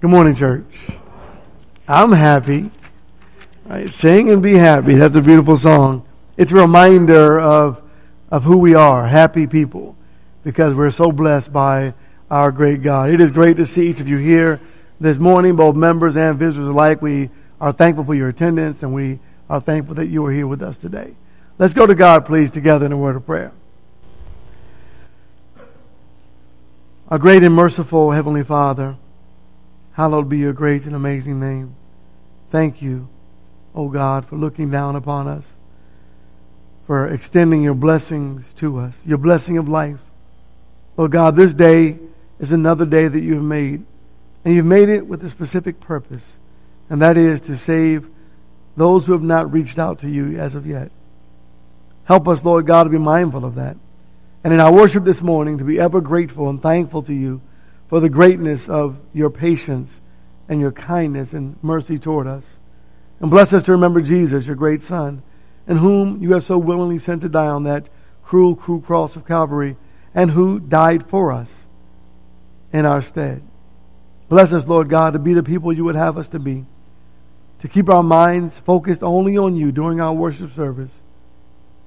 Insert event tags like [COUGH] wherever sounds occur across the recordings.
Good morning, church. I'm happy. Right? Sing and be happy. That's a beautiful song. It's a reminder of, of who we are, happy people, because we're so blessed by our great God. It is great to see each of you here this morning, both members and visitors alike. We are thankful for your attendance and we are thankful that you are here with us today. Let's go to God, please, together in a word of prayer. Our great and merciful Heavenly Father, Hallowed be your great and amazing name. Thank you, O God, for looking down upon us, for extending your blessings to us, your blessing of life. Lord God, this day is another day that you have made, and you've made it with a specific purpose, and that is to save those who have not reached out to you as of yet. Help us, Lord God, to be mindful of that. And in our worship this morning, to be ever grateful and thankful to you for the greatness of your patience and your kindness and mercy toward us. And bless us to remember Jesus, your great Son, in whom you have so willingly sent to die on that cruel, cruel cross of Calvary, and who died for us in our stead. Bless us, Lord God, to be the people you would have us to be, to keep our minds focused only on you during our worship service,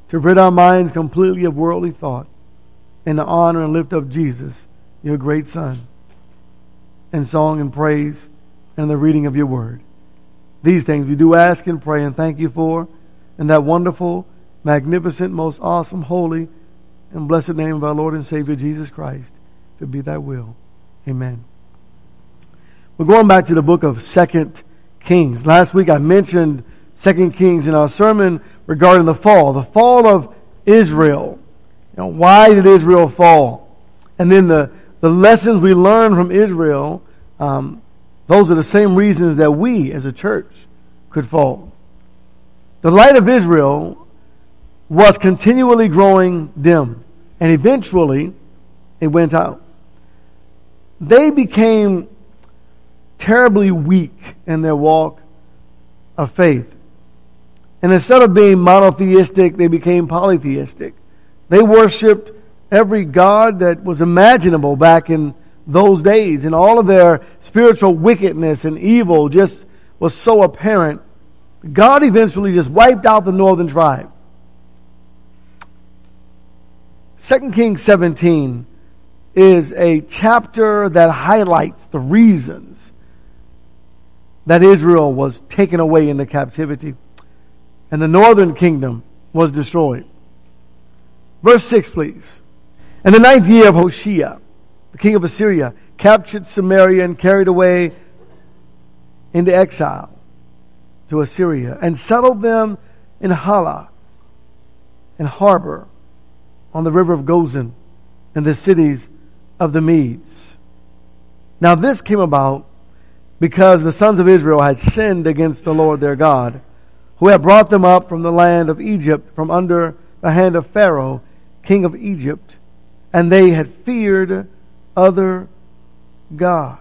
to rid our minds completely of worldly thought, and to honor and lift up Jesus, your great Son and song and praise and the reading of your word. These things we do ask and pray and thank you for in that wonderful, magnificent, most awesome, holy, and blessed name of our Lord and Savior Jesus Christ. To be thy will. Amen. We're going back to the book of Second Kings. Last week I mentioned Second Kings in our sermon regarding the fall, the fall of Israel. You know, why did Israel fall? And then the the lessons we learn from Israel, um, those are the same reasons that we as a church could fall. The light of Israel was continually growing dim, and eventually it went out. They became terribly weak in their walk of faith. And instead of being monotheistic, they became polytheistic. They worshiped every God that was imaginable back in those days. And all of their spiritual wickedness and evil just was so apparent. God eventually just wiped out the northern tribe. 2 Kings 17 is a chapter that highlights the reasons that Israel was taken away into captivity and the northern kingdom was destroyed. Verse 6, please. In the ninth year of Hoshea, the king of Assyria captured Samaria and carried away into exile to Assyria and settled them in Halah, and Habor on the river of Gozan and the cities of the Medes. Now this came about because the sons of Israel had sinned against the Lord their God, who had brought them up from the land of Egypt from under the hand of Pharaoh, king of Egypt, and they had feared other gods.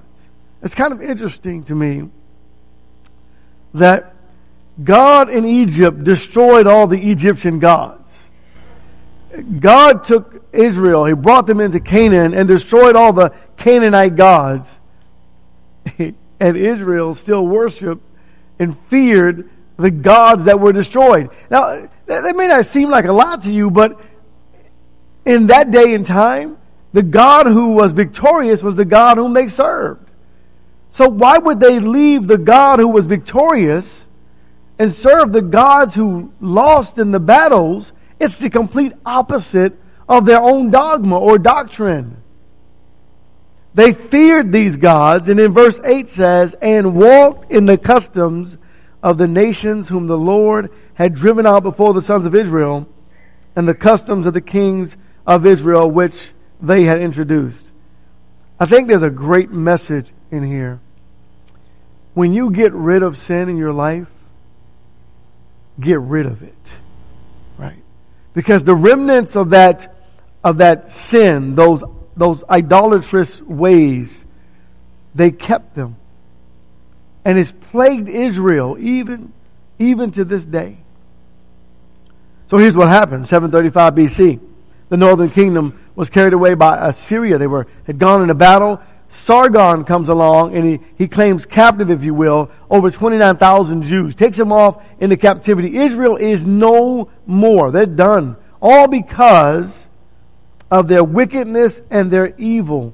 It's kind of interesting to me that God in Egypt destroyed all the Egyptian gods. God took Israel, He brought them into Canaan and destroyed all the Canaanite gods. [LAUGHS] and Israel still worshiped and feared the gods that were destroyed. Now, that may not seem like a lot to you, but in that day and time, the God who was victorious was the God whom they served. So why would they leave the God who was victorious and serve the gods who lost in the battles? It's the complete opposite of their own dogma or doctrine. They feared these gods, and in verse 8 says, and walked in the customs of the nations whom the Lord had driven out before the sons of Israel, and the customs of the kings of Israel which they had introduced. I think there's a great message in here. When you get rid of sin in your life, get rid of it. Right? Because the remnants of that of that sin, those those idolatrous ways, they kept them. And it's plagued Israel even even to this day. So here's what happened, 735 BC the northern kingdom was carried away by Assyria. They were, had gone into battle, Sargon comes along and he, he claims captive, if you will, over 29,000 Jews, takes them off into captivity. Israel is no more. They're done. All because of their wickedness and their evil.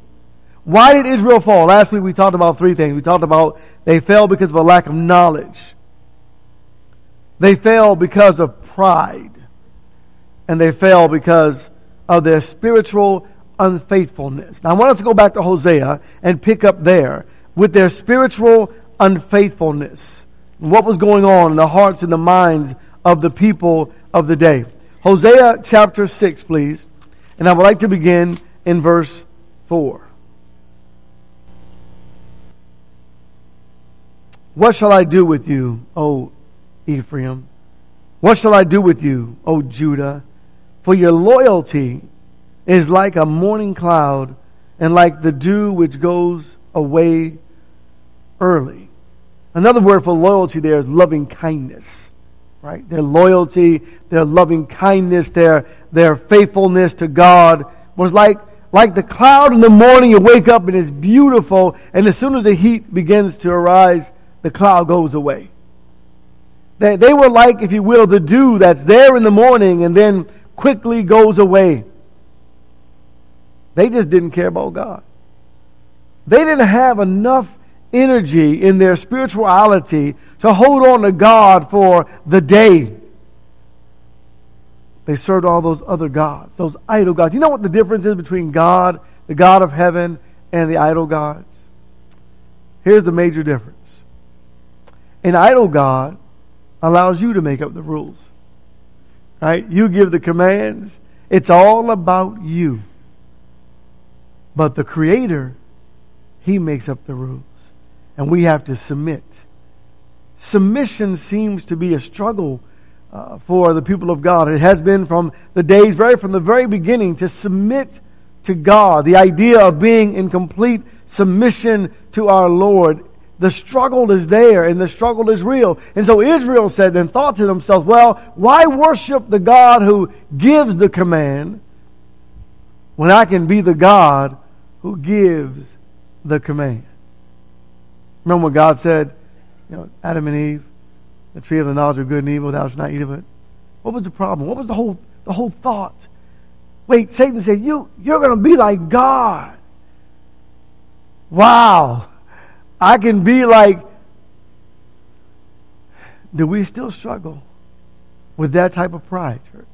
Why did Israel fall? Last week we talked about three things. We talked about they fell because of a lack of knowledge. They fell because of pride. And they fell because of their spiritual unfaithfulness. Now I want us to go back to Hosea and pick up there with their spiritual unfaithfulness. What was going on in the hearts and the minds of the people of the day. Hosea chapter 6, please. And I would like to begin in verse 4. What shall I do with you, O Ephraim? What shall I do with you, O Judah? For your loyalty is like a morning cloud and like the dew which goes away early. Another word for loyalty there is loving kindness. Right? Their loyalty, their loving kindness, their, their faithfulness to God was like, like the cloud in the morning. You wake up and it's beautiful, and as soon as the heat begins to arise, the cloud goes away. They, they were like, if you will, the dew that's there in the morning and then quickly goes away. They just didn't care about God. They didn't have enough energy in their spirituality to hold on to God for the day. They served all those other gods, those idol gods. You know what the difference is between God, the God of heaven, and the idol gods? Here's the major difference. An idol God allows you to make up the rules. Right? You give the commands. It's all about you. But the Creator, He makes up the rules. And we have to submit. Submission seems to be a struggle uh, for the people of God. It has been from the days, very from the very beginning, to submit to God. The idea of being in complete submission to our Lord. The struggle is there and the struggle is real. And so Israel said and thought to themselves, well, why worship the God who gives the command when I can be the God who gives the command. Remember what God said, you know, Adam and Eve, the tree of the knowledge of good and evil, thou shalt not eat of it. What was the problem? What was the whole the whole thought? Wait, Satan said, You you're gonna be like God. Wow. I can be like do we still struggle with that type of pride, church?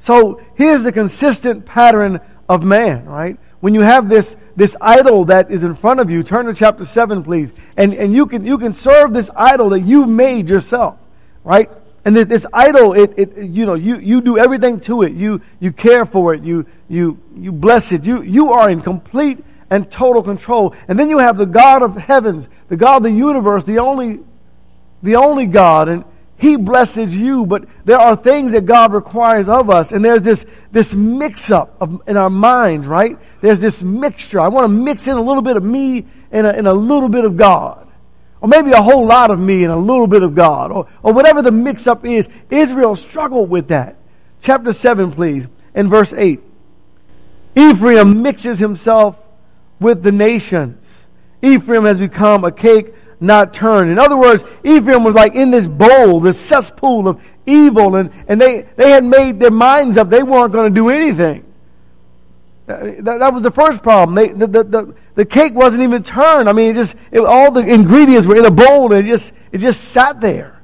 So here's the consistent pattern of man, right? When you have this, this idol that is in front of you, turn to chapter 7, please. And, and you can, you can serve this idol that you've made yourself, right? And this, this idol, it, it, you know, you, you do everything to it. You, you care for it. You, you, you bless it. You, you are in complete and total control. And then you have the God of heavens, the God of the universe, the only, the only God. And, he blesses you, but there are things that God requires of us. And there's this, this mix up of, in our minds, right? There's this mixture. I want to mix in a little bit of me and a, and a little bit of God. Or maybe a whole lot of me and a little bit of God. Or, or whatever the mix up is. Israel struggled with that. Chapter 7, please, in verse 8. Ephraim mixes himself with the nations. Ephraim has become a cake not turned. In other words, Ephraim was like in this bowl, this cesspool of evil, and, and they, they had made their minds up they weren't going to do anything. Uh, that, that, was the first problem. They, the, the, the, the, cake wasn't even turned. I mean, it just, it, all the ingredients were in a bowl and it just, it just sat there.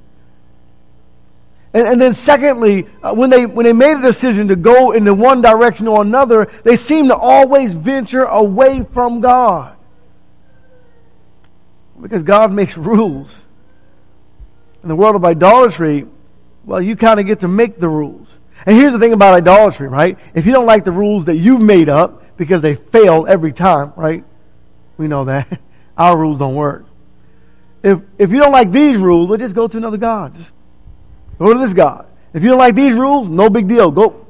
And, and then secondly, uh, when they, when they made a decision to go in one direction or another, they seemed to always venture away from God. Because God makes rules. In the world of idolatry, well, you kind of get to make the rules. And here's the thing about idolatry, right? If you don't like the rules that you've made up because they fail every time, right? We know that. [LAUGHS] Our rules don't work. If, if you don't like these rules, well, just go to another God. Just go to this God. If you don't like these rules, no big deal. Go,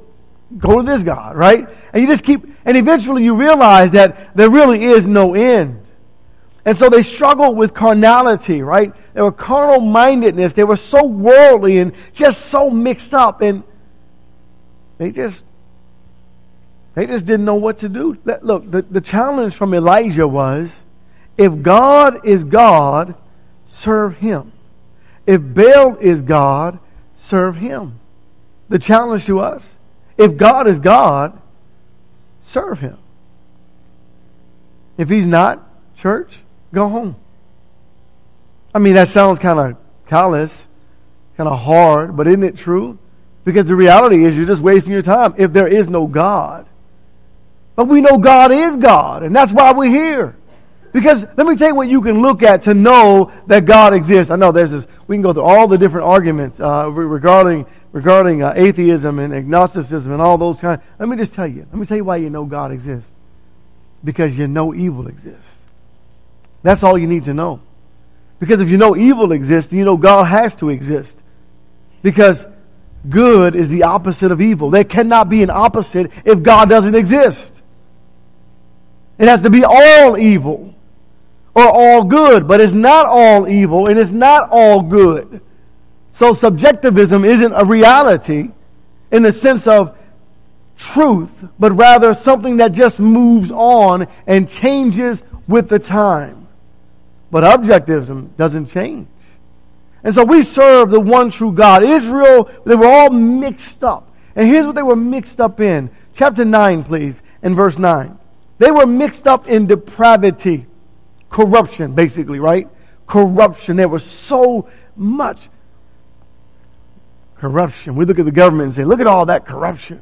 go to this God, right? And you just keep, and eventually you realize that there really is no end. And so they struggled with carnality, right? They were carnal mindedness. They were so worldly and just so mixed up. And they just They just didn't know what to do. Look, the, the challenge from Elijah was if God is God, serve him. If Baal is God, serve him. The challenge to us if God is God, serve him. If he's not, church, go home. I mean, that sounds kind of callous, kind of hard, but isn't it true? Because the reality is you're just wasting your time if there is no God. But we know God is God, and that's why we're here. Because let me tell you what you can look at to know that God exists. I know there's this, we can go through all the different arguments uh, regarding regarding uh, atheism and agnosticism and all those kinds. Let me just tell you. Let me tell you why you know God exists. Because you know evil exists. That's all you need to know. Because if you know evil exists, then you know God has to exist. Because good is the opposite of evil. There cannot be an opposite if God doesn't exist. It has to be all evil or all good, but it's not all evil and it's not all good. So subjectivism isn't a reality in the sense of truth, but rather something that just moves on and changes with the time. But objectivism doesn't change. And so we serve the one true God. Israel, they were all mixed up. And here's what they were mixed up in. Chapter 9, please, in verse 9. They were mixed up in depravity. Corruption, basically, right? Corruption. There was so much corruption. We look at the government and say, look at all that corruption.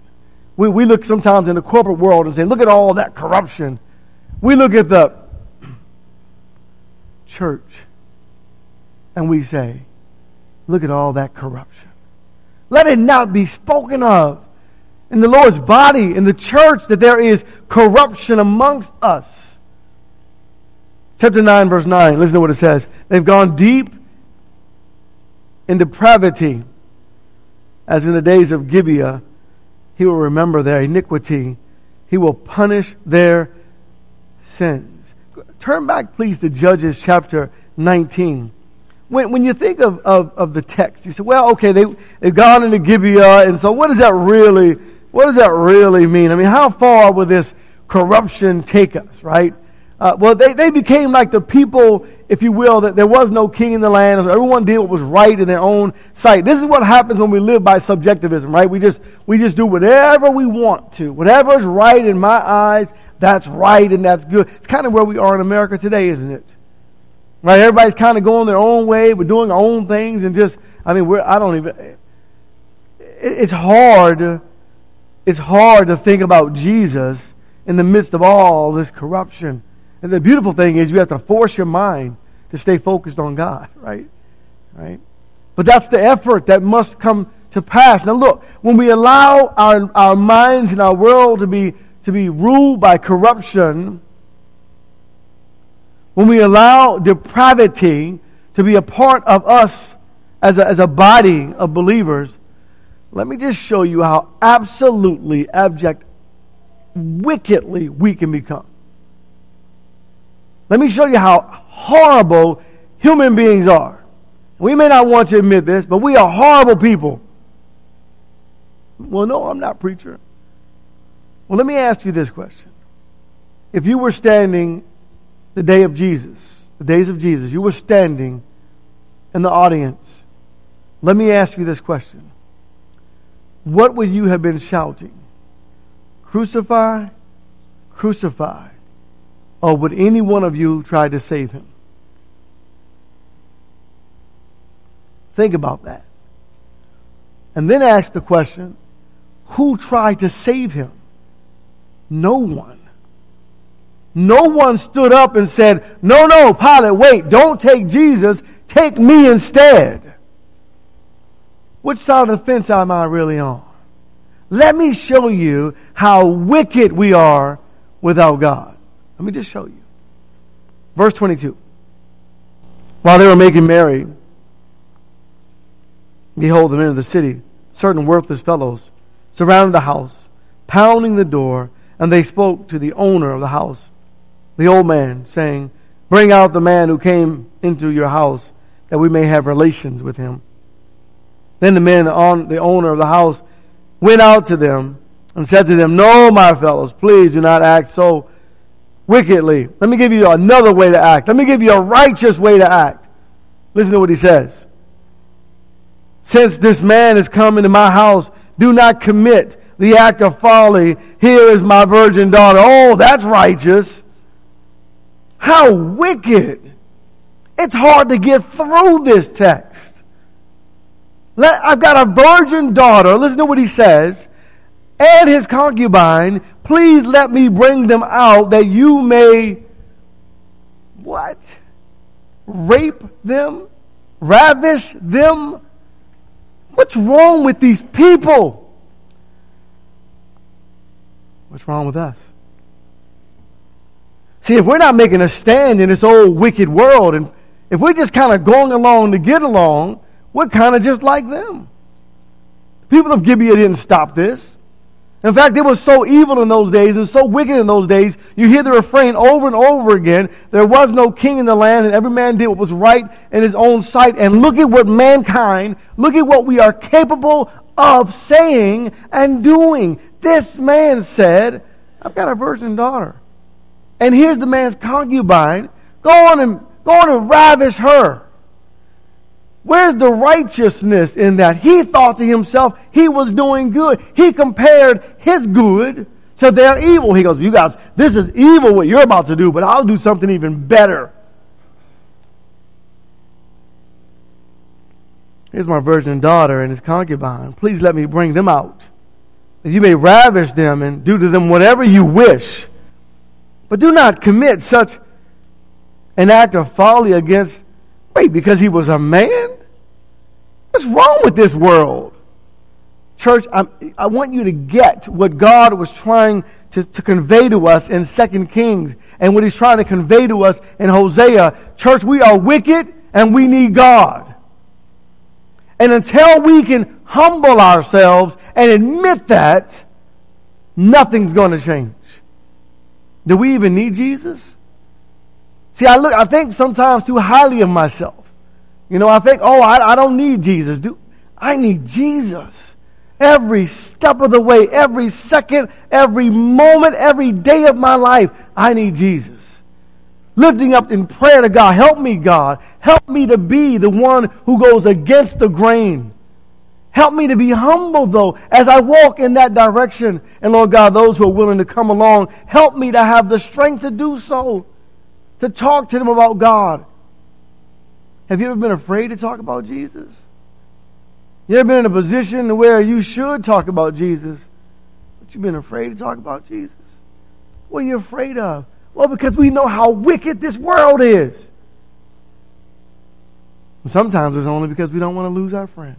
We, we look sometimes in the corporate world and say, look at all that corruption. We look at the [CLEARS THROAT] church and we say, look at all that corruption. Let it not be spoken of in the Lord's body, in the church, that there is corruption amongst us. Chapter 9, verse 9, listen to what it says. They've gone deep in depravity as in the days of Gibeah, he will remember their iniquity. He will punish their sins. Turn back, please, to Judges chapter 19. When, when you think of, of, of the text, you say, well, okay, they, they've gone into Gibeah, and so what does that really, what does that really mean? I mean, how far will this corruption take us, right? Uh, well, they, they became like the people, if you will, that there was no king in the land. So everyone did what was right in their own sight. This is what happens when we live by subjectivism, right? We just, we just do whatever we want to. Whatever is right in my eyes, that's right and that's good. It's kind of where we are in America today, isn't it? Right? Everybody's kind of going their own way. We're doing our own things and just, I mean, we're, I don't even, it's hard, it's hard to think about Jesus in the midst of all this corruption. And the beautiful thing is you have to force your mind to stay focused on God, right? Right? But that's the effort that must come to pass. Now look, when we allow our, our minds and our world to be, to be ruled by corruption, when we allow depravity to be a part of us as a, as a body of believers, let me just show you how absolutely abject, wickedly we can become. Let me show you how horrible human beings are. We may not want to admit this, but we are horrible people. Well, no, I'm not preacher. Well, let me ask you this question. If you were standing the day of Jesus, the days of Jesus, you were standing in the audience, let me ask you this question. What would you have been shouting? Crucify, crucify. Or would any one of you try to save him? Think about that. And then ask the question, who tried to save him? No one. No one stood up and said, no, no, Pilate, wait, don't take Jesus, take me instead. Which side of the fence am I really on? Let me show you how wicked we are without God. Let me just show you. Verse 22. While they were making merry, behold, the men of the city, certain worthless fellows, surrounded the house, pounding the door, and they spoke to the owner of the house, the old man, saying, Bring out the man who came into your house, that we may have relations with him. Then the men on the owner of the house went out to them and said to them, No, my fellows, please do not act so wickedly. Let me give you another way to act. Let me give you a righteous way to act. Listen to what he says. Since this man has come into my house, do not commit the act of folly. Here is my virgin daughter. Oh, that's righteous. How wicked. It's hard to get through this text. Let, I've got a virgin daughter. Listen to what he says. And his concubine, please let me bring them out that you may what? Rape them? Ravish them? What's wrong with these people? What's wrong with us? See, if we're not making a stand in this old wicked world, and if we're just kind of going along to get along, we're kind of just like them. The people of Gibeah didn't stop this. In fact, it was so evil in those days and so wicked in those days. You hear the refrain over and over again. There was no king in the land and every man did what was right in his own sight. And look at what mankind, look at what we are capable of saying and doing. This man said, I've got a virgin daughter. And here's the man's concubine. Go on and, go on and ravish her. Where's the righteousness in that? He thought to himself he was doing good. He compared his good to their evil. He goes, you guys, this is evil what you're about to do, but I'll do something even better. Here's my virgin daughter and his concubine. Please let me bring them out. That you may ravish them and do to them whatever you wish. But do not commit such an act of folly against Wait, because he was a man? What's wrong with this world? Church, I'm, i want you to get what God was trying to, to convey to us in Second Kings and what he's trying to convey to us in Hosea. Church, we are wicked and we need God. And until we can humble ourselves and admit that, nothing's going to change. Do we even need Jesus? See, I look, I think sometimes too highly of myself. You know, I think, oh, I, I don't need Jesus. Do I need Jesus? Every step of the way, every second, every moment, every day of my life, I need Jesus. Lifting up in prayer to God, help me, God. Help me to be the one who goes against the grain. Help me to be humble though as I walk in that direction. And Lord God, those who are willing to come along, help me to have the strength to do so to talk to them about God. Have you ever been afraid to talk about Jesus? You ever been in a position where you should talk about Jesus, but you've been afraid to talk about Jesus? What are you afraid of? Well, because we know how wicked this world is. And sometimes it's only because we don't want to lose our friends.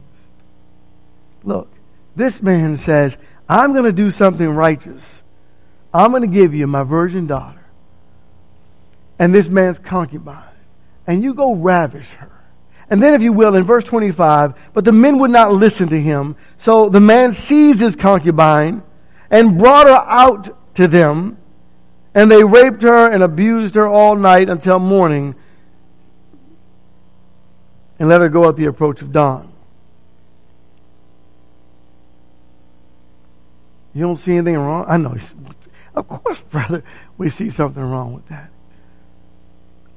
Look, this man says, I'm going to do something righteous. I'm going to give you my virgin daughter and this man's concubine, and you go ravish her. And then, if you will, in verse 25, but the men would not listen to him. So the man seized his concubine and brought her out to them, and they raped her and abused her all night until morning, and let her go at the approach of dawn. You don't see anything wrong? I know. Of course, brother, we see something wrong with that.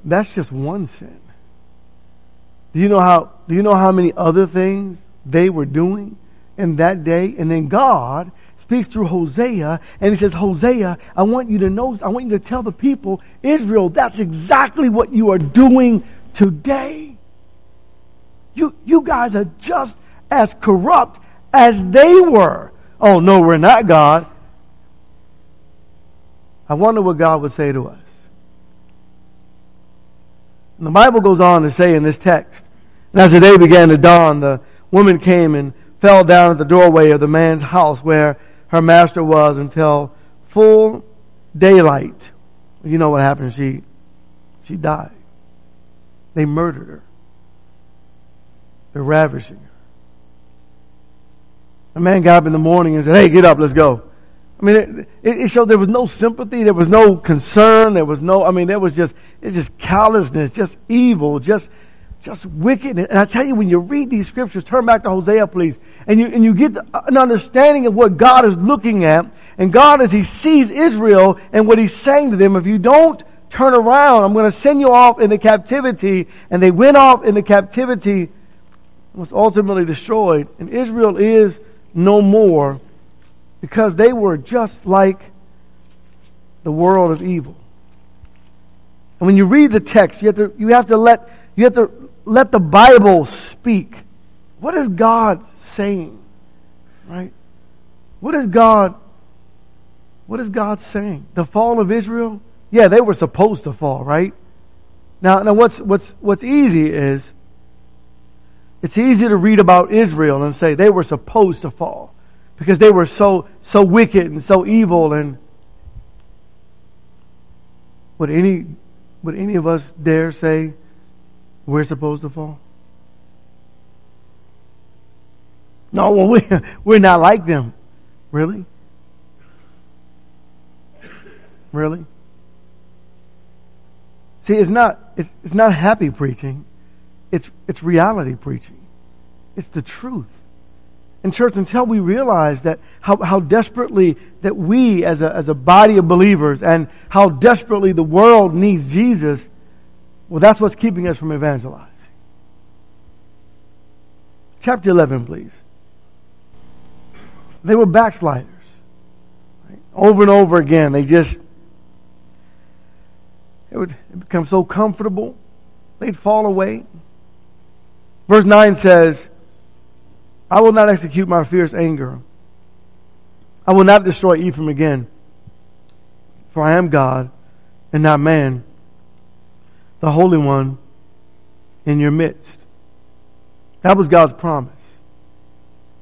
That's just one sin. Do you know how, do you know how many other things they were doing in that day? And then God speaks through Hosea and he says, Hosea, I want you to know, I want you to tell the people, Israel, that's exactly what you are doing today. You, you guys are just as corrupt as they were. Oh no, we're not God. I wonder what God would say to us. And the Bible goes on to say in this text, and as the day began to dawn, the woman came and fell down at the doorway of the man's house where her master was until full daylight. You know what happened? She, she died. They murdered her. They're ravishing her. The man got up in the morning and said, Hey, get up, let's go. I mean, it, it, showed there was no sympathy, there was no concern, there was no, I mean, there was just, it's just callousness, just evil, just, just wickedness. And I tell you, when you read these scriptures, turn back to Hosea, please, and you, and you get an understanding of what God is looking at. And God, as He sees Israel and what He's saying to them, if you don't turn around, I'm going to send you off into captivity. And they went off into captivity, was ultimately destroyed. And Israel is no more because they were just like the world of evil. And when you read the text, you have to, you have to let, you have to let the Bible speak. What is God saying? Right? What is God, what is God saying? The fall of Israel? Yeah, they were supposed to fall, right? Now, now what's, what's, what's easy is, it's easy to read about Israel and say they were supposed to fall because they were so, so wicked and so evil and would any, would any of us dare say we're supposed to fall? No, [LAUGHS] well, we, we're not like them. Really? Really? See, it's not, it's, it's not happy preaching. It's, it's reality preaching. It's the truth. And church, until we realize that how, how desperately that we as a, as a body of believers and how desperately the world needs Jesus, well, that's what's keeping us from evangelizing. Chapter 11, please. They were backsliders. Right? Over and over again, they just, it would become so comfortable, they'd fall away. Verse 9 says, I will not execute my fierce anger. I will not destroy Ephraim again. For I am God and not man the Holy One in your midst. That was God's promise.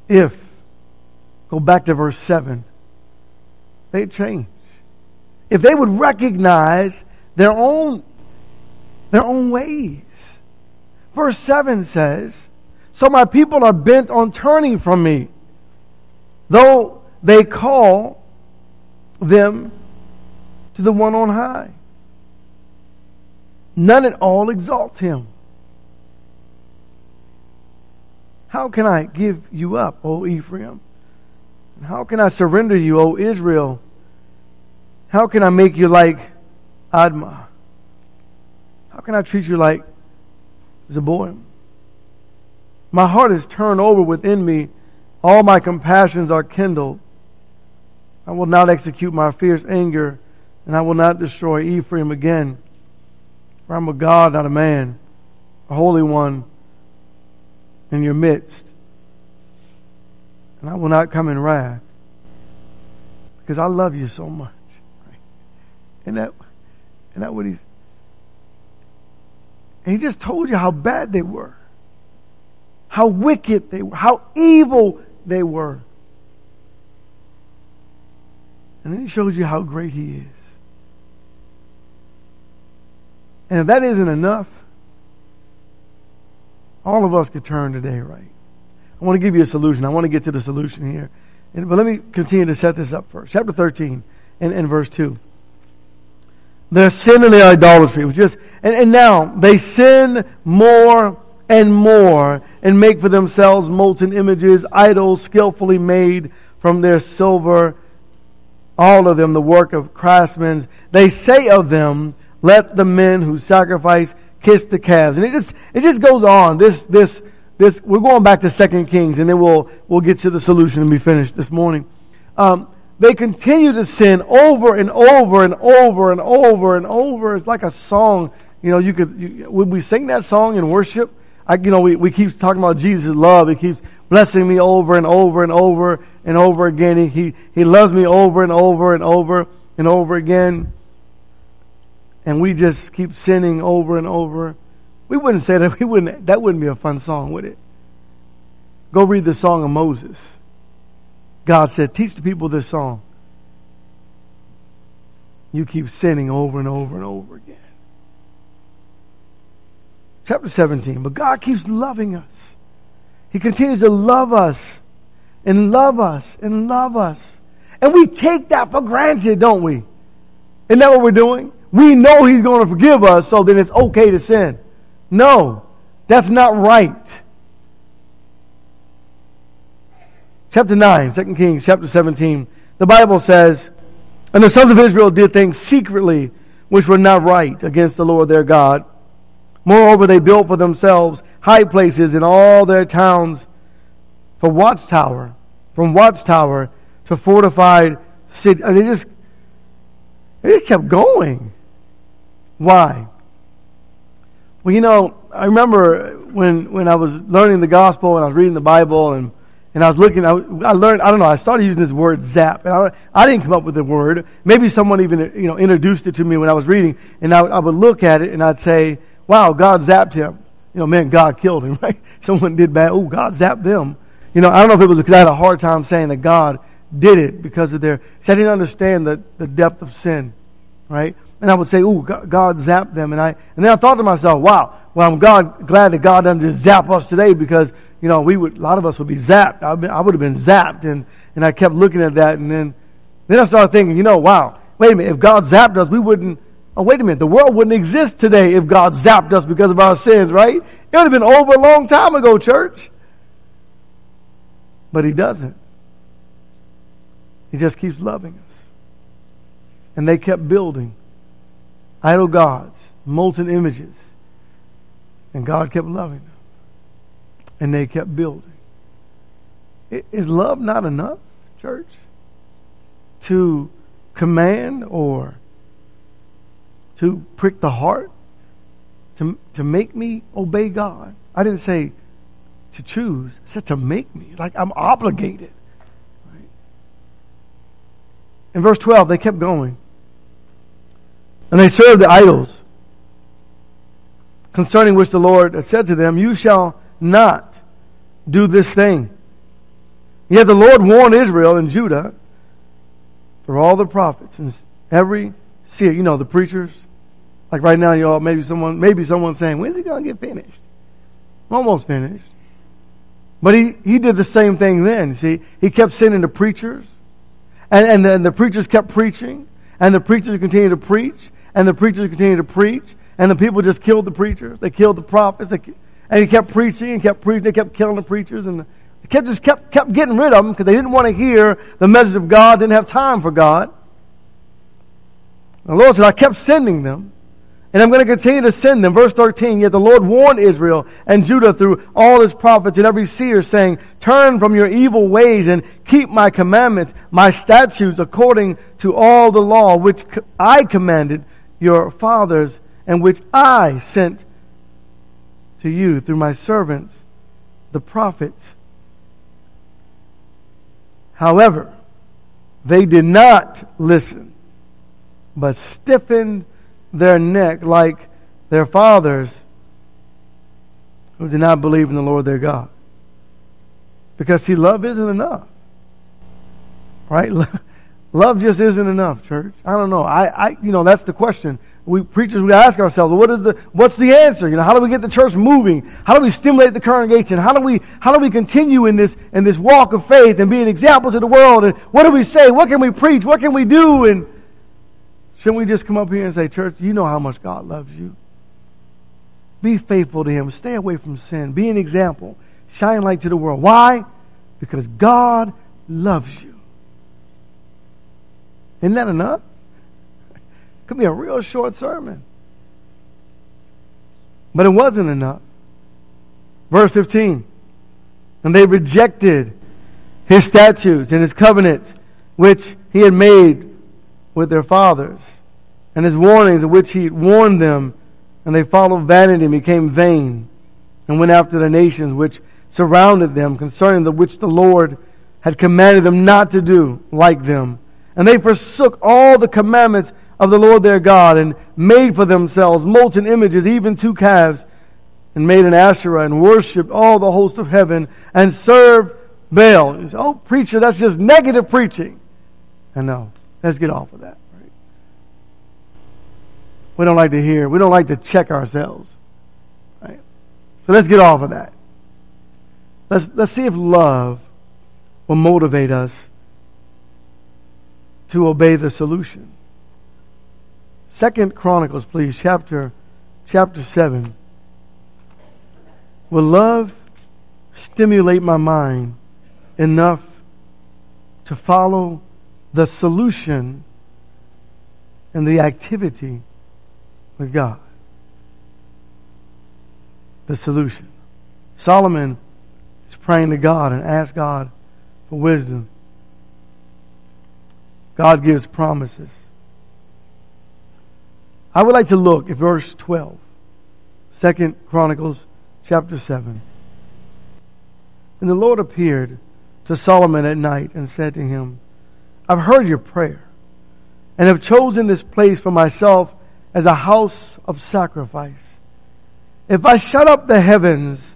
If, go back to verse 7, they change. If they would recognize their own, their own ways. Verse 7 says, So my people are bent on turning from me, though they call them to the one on high. None at all exalt him. How can I give you up, O Ephraim? How can I surrender you, O Israel? How can I make you like Admah? How can I treat you like Zeboim? My heart is turned over within me. All my compassions are kindled. I will not execute my fierce anger, and I will not destroy Ephraim again. For I'm a God, not a man, a holy one in your midst. And I will not come in wrath because I love you so much. And that, and that what he's, and he just told you how bad they were, how wicked they were, how evil they were. And then he shows you how great he is. And if that isn't enough, all of us could turn today, right? I want to give you a solution. I want to get to the solution here. And, but let me continue to set this up first. Chapter 13 and, and verse 2. Their sin and their idolatry was just, and, and now they sin more and more and make for themselves molten images, idols skillfully made from their silver, all of them the work of craftsmen. They say of them, let the men who sacrifice kiss the calves. And it just, it just goes on. This, this, this, we're going back to Second Kings and then we'll, we'll get to the solution and be finished this morning. Um, they continue to sin over and over and over and over and over. It's like a song. You know, you could, you, would we sing that song in worship? I, you know, we, we keep talking about Jesus' love. He keeps blessing me over and over and over and over again. He, he, he loves me over and over and over and over again and we just keep sinning over and over, we wouldn't say that. We wouldn't. That wouldn't be a fun song, would it? Go read the song of Moses. God said, "Teach the people this song." You keep sinning over and over and over again. Chapter 17. But God keeps loving us. He continues to love us and love us and love us. And we take that for granted, don't we? Isn't that what we're doing? we know He's going to forgive us, so then it's okay to sin. No. That's not right. Chapter 9, 2 Kings, chapter 17. The Bible says, And the sons of Israel did things secretly which were not right against the Lord their God. Moreover, they built for themselves high places in all their towns for watchtower, from watchtower to fortified city. They just, they just kept going. Why? Well, you know, I remember when, when I was learning the gospel and I was reading the Bible and, and I was looking, I, I learned, I don't know, I started using this word zap. And I, I didn't come up with the word. Maybe someone even, you know, introduced it to me when I was reading and I, I would look at it and I'd say, wow, God zapped him. You know, man, God killed him, [LAUGHS] right? Someone did bad. Oh, God zapped them. You know, I don't know if it was because I had a hard time saying that God did it because of their, so I didn't understand the, the depth of sin, right? And I would say, "Oh, God, zapped them," and I, and then I thought to myself, "Wow, well, I'm God glad that God doesn't just zap us today because you know we would, a lot of us would be zapped. I, I would have been zapped," and and I kept looking at that, and then then I started thinking, you know, wow, wait a minute, if God zapped us, we wouldn't. Oh, wait a minute, the world wouldn't exist today if God zapped us because of our sins, right? It would have been over a long time ago, church. But He doesn't. He just keeps loving us. And they kept building idol gods, molten images. And God kept loving them. And they kept building. Is love not enough, church? To command or to prick the heart? To, to make me obey God? I didn't say to choose. I said to make me. Like I'm obligated. Right? In verse 12, they kept going. And they served the idols, concerning which the Lord said to them, You shall not do this thing. Yet the Lord warned Israel and Judah through all the prophets and every seer, you know, the preachers. Like right now, y'all, maybe someone, maybe someone's saying, when's he going to get finished? Almost finished. But he, he did the same thing then, see. He kept sending the preachers. And, and then the preachers kept preaching. And the preachers continued to preach and the preachers continued to preach, and the people just killed the preachers. They killed the prophets. They, and he kept preaching and kept preaching. They kept killing the preachers, and they kept just kept kept getting rid of them because they didn't want to hear the message of God. Didn't have time for God. The Lord said, "I kept sending them." And I'm going to continue to send them. Verse 13, yet the Lord warned Israel and Judah through all his prophets and every seer saying, turn from your evil ways and keep my commandments, my statutes according to all the law which I commanded your fathers, and which I sent to you through my servants, the prophets. However, they did not listen, but stiffened their neck like their fathers who did not believe in the Lord their God. Because, see, love isn't enough. Right? [LAUGHS] Love just isn't enough, church. I don't know. I, I, you know, that's the question. We preachers, we ask ourselves, what is the, what's the answer? You know, how do we get the church moving? How do we stimulate the congregation? How do we, how do we continue in this, in this walk of faith and be an example to the world? And what do we say? What can we preach? What can we do? And shouldn't we just come up here and say, church, you know how much God loves you. Be faithful to Him. Stay away from sin. Be an example. Shine light to the world. Why? Because God loves you. Isn't that enough? [LAUGHS] Could be a real short sermon. But it wasn't enough. Verse 15. And they rejected his statutes and his covenants, which he had made with their fathers, and his warnings, of which he warned them, and they followed vanity and became vain, and went after the nations which surrounded them, concerning the which the Lord had commanded them not to do like them. And they forsook all the commandments of the Lord their God and made for themselves molten images, even two calves, and made an Asherah and worshipped all the host of heaven and served Baal. Say, oh, preacher, that's just negative preaching. I no, let's get off of that. Right? We don't like to hear. We don't like to check ourselves. Right? So let's get off of that. Let's, let's see if love will motivate us to obey the solution. Second Chronicles, please, chapter chapter seven. Will love stimulate my mind enough to follow the solution and the activity with God? The solution. Solomon is praying to God and asks God for wisdom. God gives promises. I would like to look at verse 12, 2 Chronicles chapter 7. And the Lord appeared to Solomon at night and said to him, I've heard your prayer and have chosen this place for myself as a house of sacrifice. If I shut up the heavens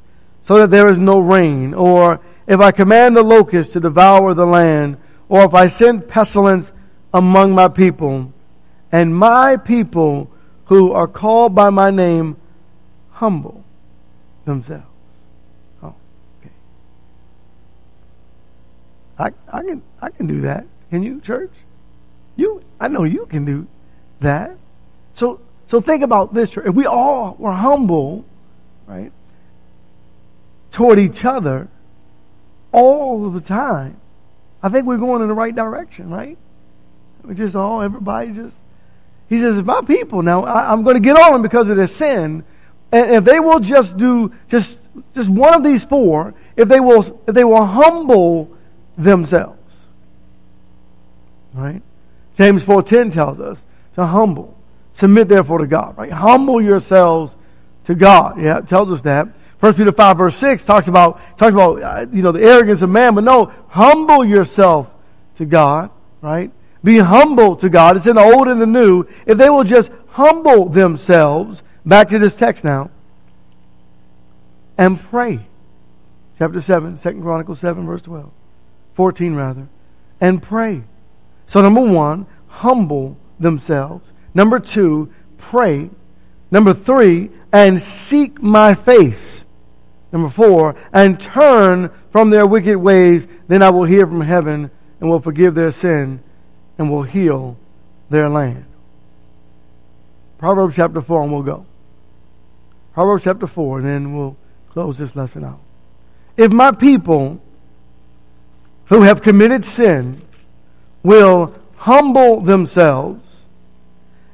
so that there is no rain, or if I command the locusts to devour the land, or if I send pestilence among my people, and my people who are called by my name humble themselves. Oh, okay. I, I can I can do that. Can you, church? You I know you can do that. So so think about this, church. If we all were humble, right, toward each other all the time, I think we're going in the right direction, right? We just all, everybody just, he says, if my people now, I, am going to get on them because of their sin. And if they will just do just, just one of these four, if they will, if they will humble themselves, right? James 4.10 tells us to humble. Submit therefore to God, right? Humble yourselves to God. Yeah, it tells us that. First Peter 5 verse 6 talks about, talks about, uh, you know, the arrogance of man, but no, humble yourself to God, right? Be humble to God. It's in the old and the new. If they will just humble themselves, back to this text now, and pray. Chapter 7, 2 Chronicles 7, verse 12. 14 rather. And pray. So number one, humble themselves. Number two, pray. Number three, and seek my face. Number four, and turn from their wicked ways. Then I will hear from heaven and will forgive their sin and will heal their land. Proverbs chapter 4, and we'll go. Proverbs chapter 4, and then we'll close this lesson out. If my people who have committed sin will humble themselves,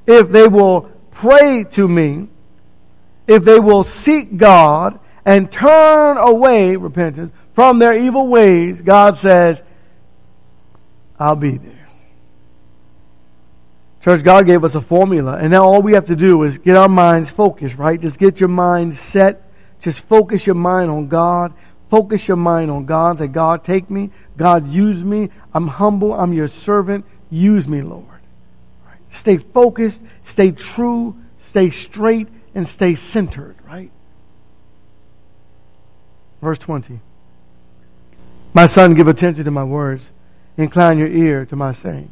if they will pray to me, if they will seek God and turn away, repentance, from their evil ways, God says, I'll be there. Church, God gave us a formula, and now all we have to do is get our minds focused, right? Just get your mind set. Just focus your mind on God. Focus your mind on God. Say, God, take me. God, use me. I'm humble. I'm your servant. Use me, Lord. Right? Stay focused. Stay true. Stay straight and stay centered, right? Verse 20. My son, give attention to my words. Incline your ear to my sayings.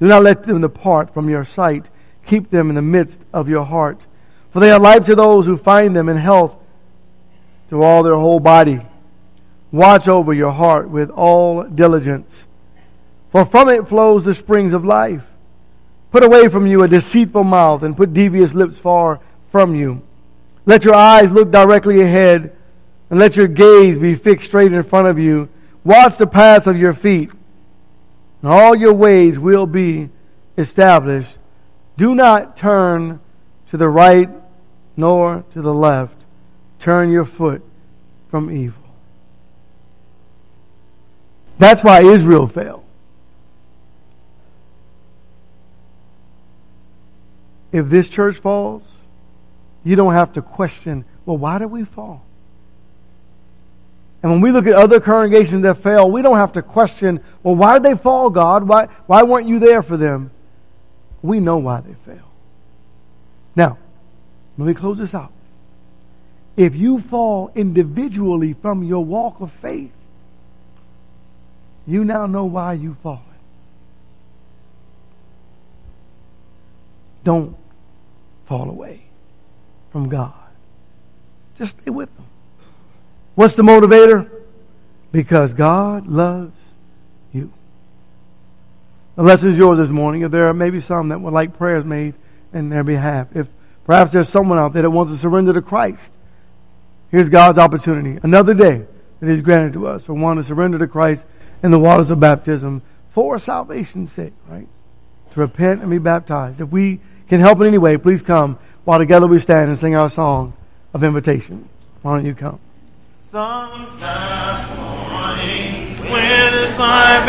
Do not let them depart from your sight. Keep them in the midst of your heart. For they are life to those who find them in health to all their whole body. Watch over your heart with all diligence. For from it flows the springs of life. Put away from you a deceitful mouth and put devious lips far from you. Let your eyes look directly ahead and let your gaze be fixed straight in front of you. Watch the paths of your feet and all your ways will be established. Do not turn to the right nor to the left. Turn your foot from evil. That's why Israel fell. If this church falls, you don't have to question, well, why did we fall? And when we look at other congregations that fail, we don't have to question, well, why did they fall, God? Why, why weren't you there for them? We know why they fail. Now, let me close this out. If you fall individually from your walk of faith, you now know why you've fallen. Don't fall away from God. Just stay with them. What's the motivator? Because God loves you. The lesson is yours this morning. If there are maybe some that would like prayers made in their behalf, if perhaps there's someone out there that wants to surrender to Christ, Here's God's opportunity, another day that He's granted to us for one to surrender to Christ in the waters of baptism for salvation's sake, right? To repent and be baptized. If we can help in any way, please come while together we stand and sing our song of invitation. Why don't you come? Sometime morning when the sun